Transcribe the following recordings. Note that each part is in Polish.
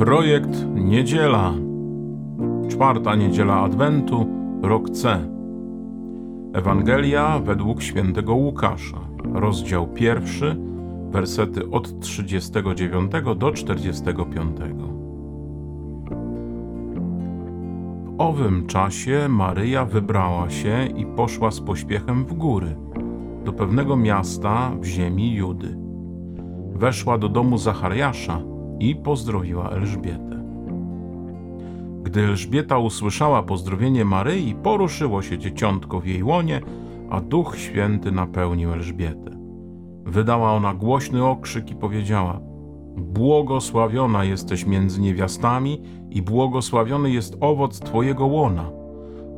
Projekt Niedziela. Czwarta niedziela Adwentu, rok C. Ewangelia według świętego Łukasza, rozdział pierwszy, wersety od 39 do 45. W owym czasie Maryja wybrała się i poszła z pośpiechem w góry, do pewnego miasta w ziemi Judy. Weszła do domu Zachariasza i pozdrowiła Elżbietę. Gdy Elżbieta usłyszała pozdrowienie Maryi, poruszyło się dzieciątko w jej łonie, a Duch Święty napełnił Elżbietę. Wydała ona głośny okrzyk i powiedziała: Błogosławiona jesteś między niewiastami i błogosławiony jest owoc Twojego łona.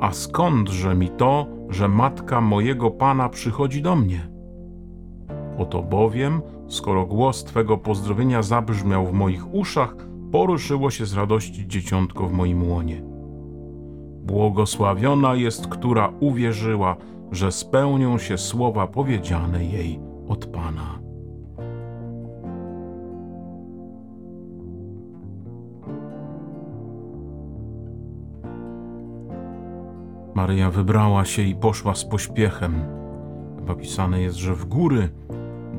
A skądże mi to, że matka mojego Pana przychodzi do mnie? Oto bowiem, skoro głos Twego pozdrowienia zabrzmiał w moich uszach, poruszyło się z radości dzieciątko w moim łonie. Błogosławiona jest, która uwierzyła, że spełnią się słowa powiedziane jej od Pana. Maryja wybrała się i poszła z pośpiechem. Chyba pisane jest, że w góry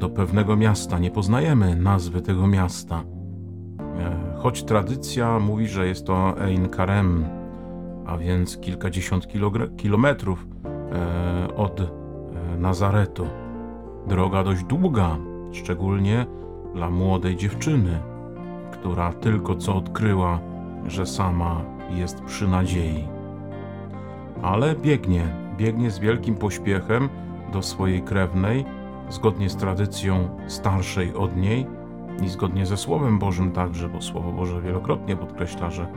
do pewnego miasta. Nie poznajemy nazwy tego miasta. E, choć tradycja mówi, że jest to Ein Karem, a więc kilkadziesiąt kilometrów e, od e, Nazaretu. Droga dość długa, szczególnie dla młodej dziewczyny, która tylko co odkryła, że sama jest przy nadziei. Ale biegnie, biegnie z wielkim pośpiechem do swojej krewnej, zgodnie z tradycją starszej od niej i zgodnie ze Słowem Bożym także, bo Słowo Boże wielokrotnie podkreśla, że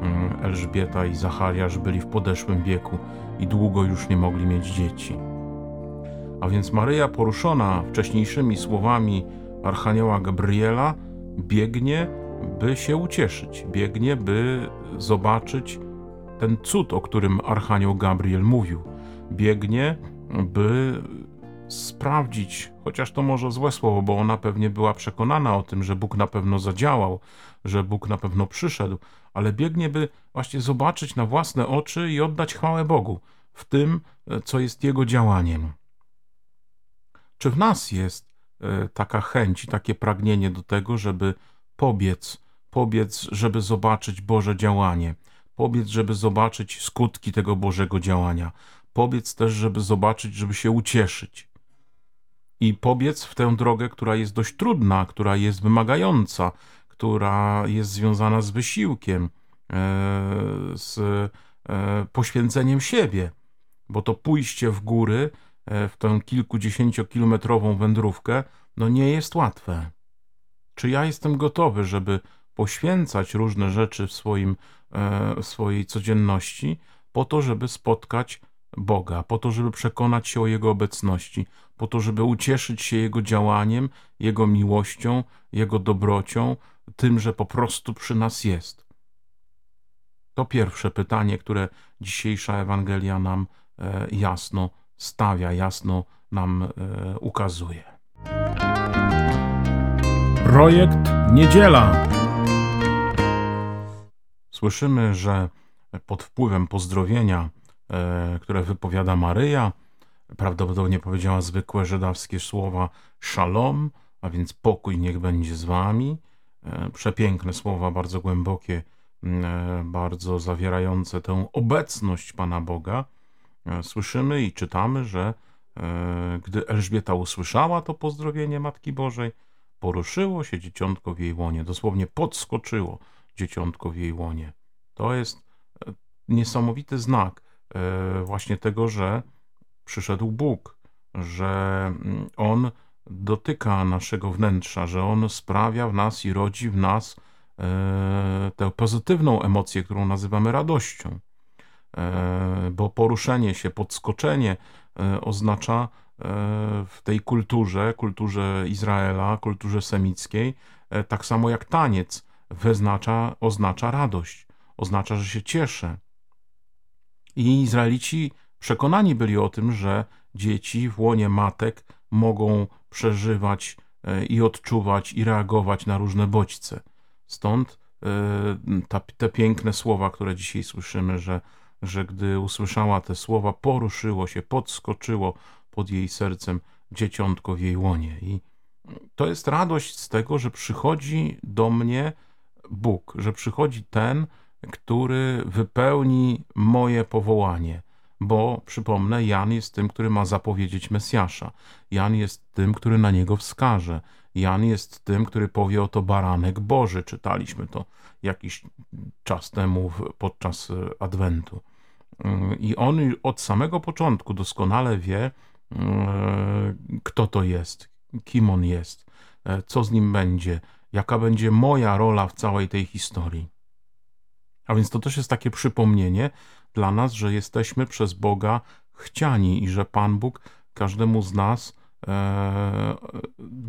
mm, Elżbieta i Zachariasz byli w podeszłym wieku i długo już nie mogli mieć dzieci. A więc Maryja, poruszona wcześniejszymi słowami Archanioła Gabriela, biegnie, by się ucieszyć, biegnie, by zobaczyć ten cud, o którym Archanioł Gabriel mówił. Biegnie, by sprawdzić, chociaż to może złe słowo, bo ona pewnie była przekonana o tym, że Bóg na pewno zadziałał, że Bóg na pewno przyszedł, ale biegnie, by właśnie zobaczyć na własne oczy i oddać chwałę Bogu w tym, co jest Jego działaniem. Czy w nas jest e, taka chęć i takie pragnienie do tego, żeby pobiec, pobiec, żeby zobaczyć Boże działanie, pobiec, żeby zobaczyć skutki tego Bożego działania, pobiec też, żeby zobaczyć, żeby się ucieszyć i pobiec w tę drogę, która jest dość trudna, która jest wymagająca, która jest związana z wysiłkiem, e, z e, poświęceniem siebie, bo to pójście w góry, e, w tę kilkudziesięciokilometrową wędrówkę, no nie jest łatwe. Czy ja jestem gotowy, żeby poświęcać różne rzeczy w, swoim, w swojej codzienności, po to, żeby spotkać Boga, po to, żeby przekonać się o Jego obecności, po to, żeby ucieszyć się Jego działaniem, Jego miłością, Jego dobrocią, tym, że po prostu przy nas jest. To pierwsze pytanie, które dzisiejsza Ewangelia nam e, jasno stawia, jasno nam e, ukazuje. Projekt Niedziela. Słyszymy, że pod wpływem pozdrowienia które wypowiada Maryja. Prawdopodobnie powiedziała zwykłe żydowskie słowa szalom, a więc pokój niech będzie z wami. E, przepiękne słowa, bardzo głębokie, e, bardzo zawierające tę obecność Pana Boga. Słyszymy i czytamy, że gdy Elżbieta usłyszała to pozdrowienie Matki Bożej, poruszyło się dzieciątko w jej łonie, dosłownie podskoczyło dzieciątko w jej łonie. To jest niesamowity znak E, właśnie tego, że przyszedł Bóg, że mm, On dotyka naszego wnętrza, że On sprawia w nas i rodzi w nas e, tę pozytywną emocję, którą nazywamy radością. E, bo poruszenie się, podskoczenie oznacza w tej kulturze, kulturze Izraela, kulturze semickiej, tak samo jak taniec, wyznacza, oznacza radość, oznacza, że się cieszę. I Izraelici przekonani byli o tym, że dzieci w łonie matek mogą przeżywać e, i odczuwać i reagować na różne bodźce. Stąd ta, te piękne słowa, które dzisiaj słyszymy, że, że gdy usłyszała te słowa, poruszyło się, podskoczyło pod jej sercem dzieciątko w jej łonie. I to jest radość z tego, że przychodzi do mnie Bóg, że przychodzi ten, który wypełni moje powołanie. Bo przypomnę, Jan jest tym, który ma zapowiedzieć Mesjasza. Jan jest tym, który na niego wskaże. Jan jest tym, który powie oto baranek Boży. Czytaliśmy to jakiś czas temu podczas Adwentu. I on od samego początku doskonale wie, kto to jest, kim on jest, co z nim będzie, jaka będzie moja rola w całej tej historii. A więc to też jest takie przypomnienie dla nas, że jesteśmy przez Boga chciani i że Pan Bóg każdemu z nas e,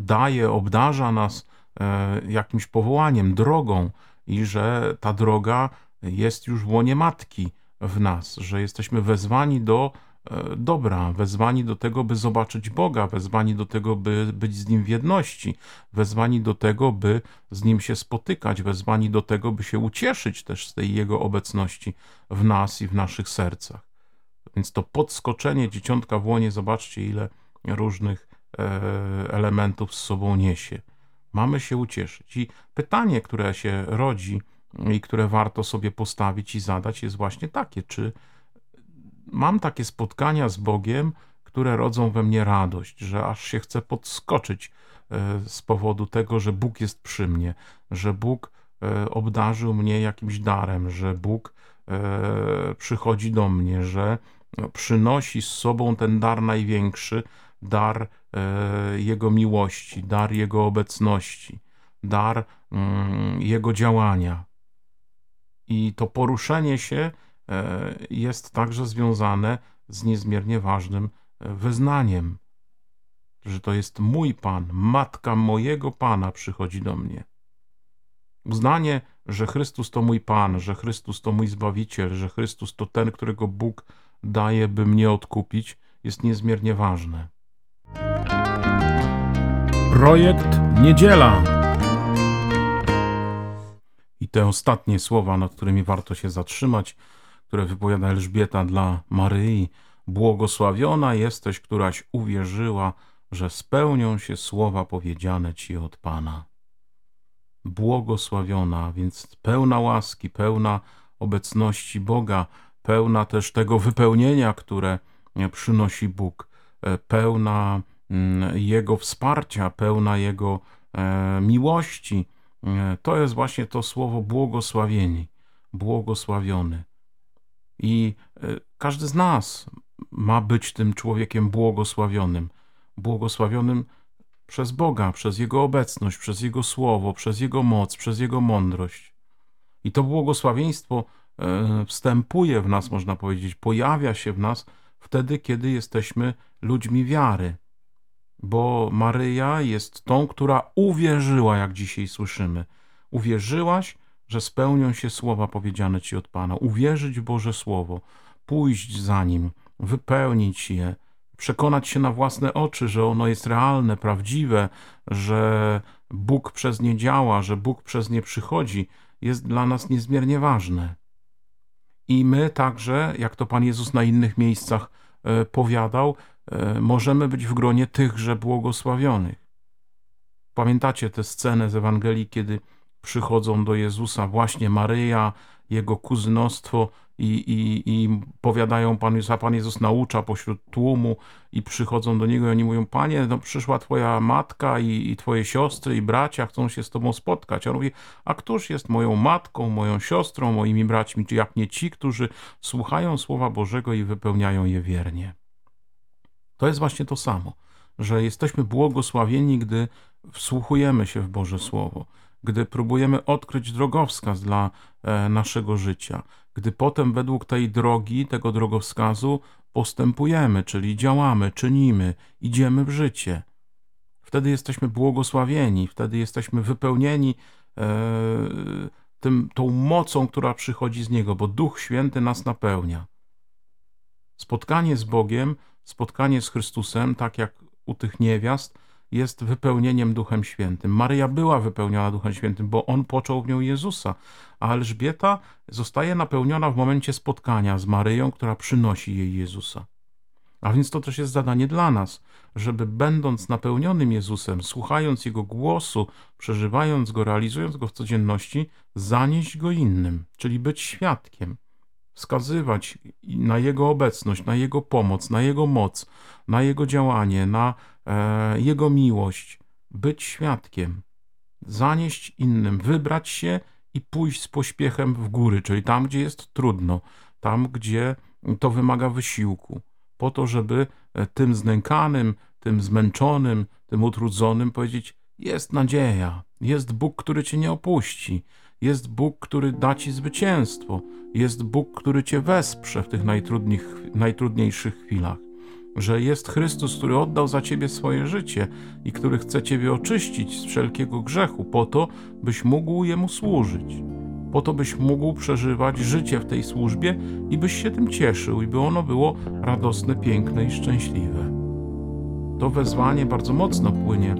daje, obdarza nas e, jakimś powołaniem, drogą i że ta droga jest już w łonie Matki w nas, że jesteśmy wezwani do dobra, wezwani do tego, by zobaczyć Boga, wezwani do tego, by być z Nim w jedności, wezwani do tego, by z Nim się spotykać, wezwani do tego, by się ucieszyć też z tej Jego obecności w nas i w naszych sercach. Więc to podskoczenie dzieciątka w łonie, zobaczcie, ile różnych e, elementów z sobą niesie. Mamy się ucieszyć. I pytanie, które się rodzi i które warto sobie postawić i zadać, jest właśnie takie: czy mam takie spotkania z Bogiem, które rodzą we mnie radość, że aż się chce podskoczyć e, z powodu tego, że Bóg jest przy mnie, że Bóg e, obdarzył mnie jakimś darem, że Bóg e, przychodzi do mnie, że przynosi z sobą ten dar największy, dar Jego miłości, dar Jego obecności, dar mm, Jego działania. I to poruszenie się jest także związane z niezmiernie ważnym e, wyznaniem, że to jest mój Pan, matka mojego Pana przychodzi do mnie. Uznanie, że Chrystus to mój Pan, że Chrystus to mój Zbawiciel, że Chrystus to ten, którego Bóg daje, by mnie odkupić, jest niezmiernie ważne. Projekt Niedziela. I te ostatnie słowa, nad którymi warto się zatrzymać, które wypowiada Elżbieta dla Maryi. Błogosławiona jesteś, któraś uwierzyła, że spełnią się słowa powiedziane ci od Pana. Błogosławiona, więc pełna łaski, pełna obecności Boga, pełna też tego wypełnienia, które przynosi Bóg, e, pełna mm, Jego wsparcia, pełna Jego e, miłości. E, to jest właśnie to słowo błogosławieni, błogosławiony. I e, każdy z nas ma być tym człowiekiem błogosławionym. Błogosławionym przez Boga, przez Jego obecność, przez Jego słowo, przez Jego moc, przez Jego mądrość. I to błogosławieństwo e, wstępuje w nas, można powiedzieć, pojawia się w nas wtedy, kiedy jesteśmy ludźmi wiary. Bo Maryja jest tą, która uwierzyła, jak dzisiaj słyszymy. Uwierzyłaś, że spełnią się słowa powiedziane Ci od Pana. Uwierzyć w Boże Słowo, pójść za Nim, wypełnić je, przekonać się na własne oczy, że ono jest realne, prawdziwe, że Bóg przez nie działa, że Bóg przez nie przychodzi, jest dla nas niezmiernie ważne. I my także, jak to Pan Jezus na innych miejscach e, powiadał, e, możemy być w gronie tychże błogosławionych. Pamiętacie tę scenę z Ewangelii, kiedy przychodzą do Jezusa właśnie Maryja, jego kuzynostwo i, i, i powiadają Pan Jezus, a Pan Jezus naucza pośród tłumu i przychodzą do Niego i oni mówią, Panie, no przyszła Twoja matka i, i Twoje siostry i bracia chcą się z Tobą spotkać. A on mówi, a któż jest moją matką, moją siostrą, moimi braćmi, czy jak nie ci, którzy słuchają Słowa Bożego i wypełniają je wiernie. To jest właśnie to samo, że jesteśmy błogosławieni, gdy wsłuchujemy się w Boże Słowo gdy próbujemy odkryć drogowskaz dla e, naszego życia, gdy potem według tej drogi, tego drogowskazu postępujemy, czyli działamy, czynimy, idziemy w życie. Wtedy jesteśmy błogosławieni, wtedy jesteśmy wypełnieni e, tym, tą mocą, która przychodzi z Niego, bo Duch Święty nas napełnia. Spotkanie z Bogiem, spotkanie z Chrystusem, tak jak u tych niewiast, jest wypełnieniem Duchem Świętym. Maryja była wypełniona Duchem Świętym, bo on począł w nią Jezusa, a Elżbieta zostaje napełniona w momencie spotkania z Maryją, która przynosi jej Jezusa. A więc to też jest zadanie dla nas, żeby będąc napełnionym Jezusem, słuchając Jego głosu, przeżywając Go, realizując Go w codzienności, zanieść Go innym, czyli być świadkiem, wskazywać na Jego obecność, na Jego pomoc, na Jego moc, na Jego działanie, na Jego miłość, być świadkiem, zanieść innym, wybrać się i pójść z pośpiechem w góry, czyli tam, gdzie jest trudno, tam, gdzie to wymaga wysiłku po to, żeby e, tym znękanym, tym zmęczonym, tym utrudzonym powiedzieć: Jest nadzieja, jest Bóg, który cię nie opuści, jest Bóg, który da ci zwycięstwo, jest Bóg, który cię wesprze w tych najtrudniejszych chwilach. Że jest Chrystus, który oddał za ciebie swoje życie i który chce ciebie oczyścić z wszelkiego grzechu, po to, byś mógł jemu służyć po to byś mógł przeżywać życie w tej służbie i byś się tym cieszył, i by ono było radosne, piękne i szczęśliwe. To wezwanie bardzo mocno płynie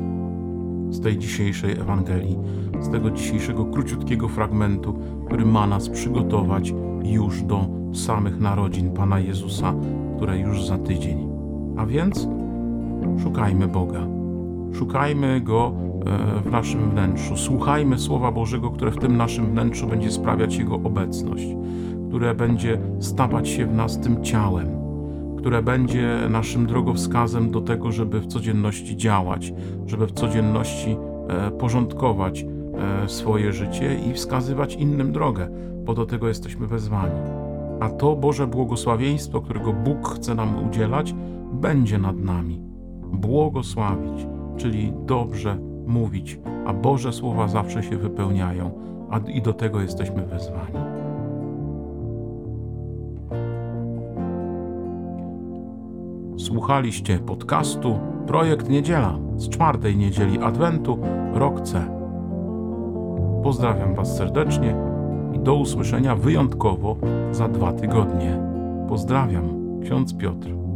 z tej dzisiejszej Ewangelii, z tego dzisiejszego króciutkiego fragmentu, który ma nas przygotować już do samych narodzin Pana Jezusa, które już za tydzień. A więc szukajmy Boga. Szukajmy Go e, w naszym wnętrzu. Słuchajmy Słowa Bożego, które w tym naszym wnętrzu będzie sprawiać Jego obecność, które będzie stawać się w nas tym ciałem, które będzie naszym drogowskazem do tego, żeby w codzienności działać, żeby w codzienności e, porządkować e, swoje życie i wskazywać innym drogę, bo do tego jesteśmy wezwani. A to Boże błogosławieństwo, którego Bóg chce nam udzielać, będzie nad nami. Błogosławić czyli dobrze mówić, a Boże słowa zawsze się wypełniają, a i do tego jesteśmy wezwani. Słuchaliście podcastu Projekt Niedziela z czwartej niedzieli Adwentu, rok C. Pozdrawiam Was serdecznie i do usłyszenia wyjątkowo za dwa tygodnie. Pozdrawiam, ksiądz Piotr.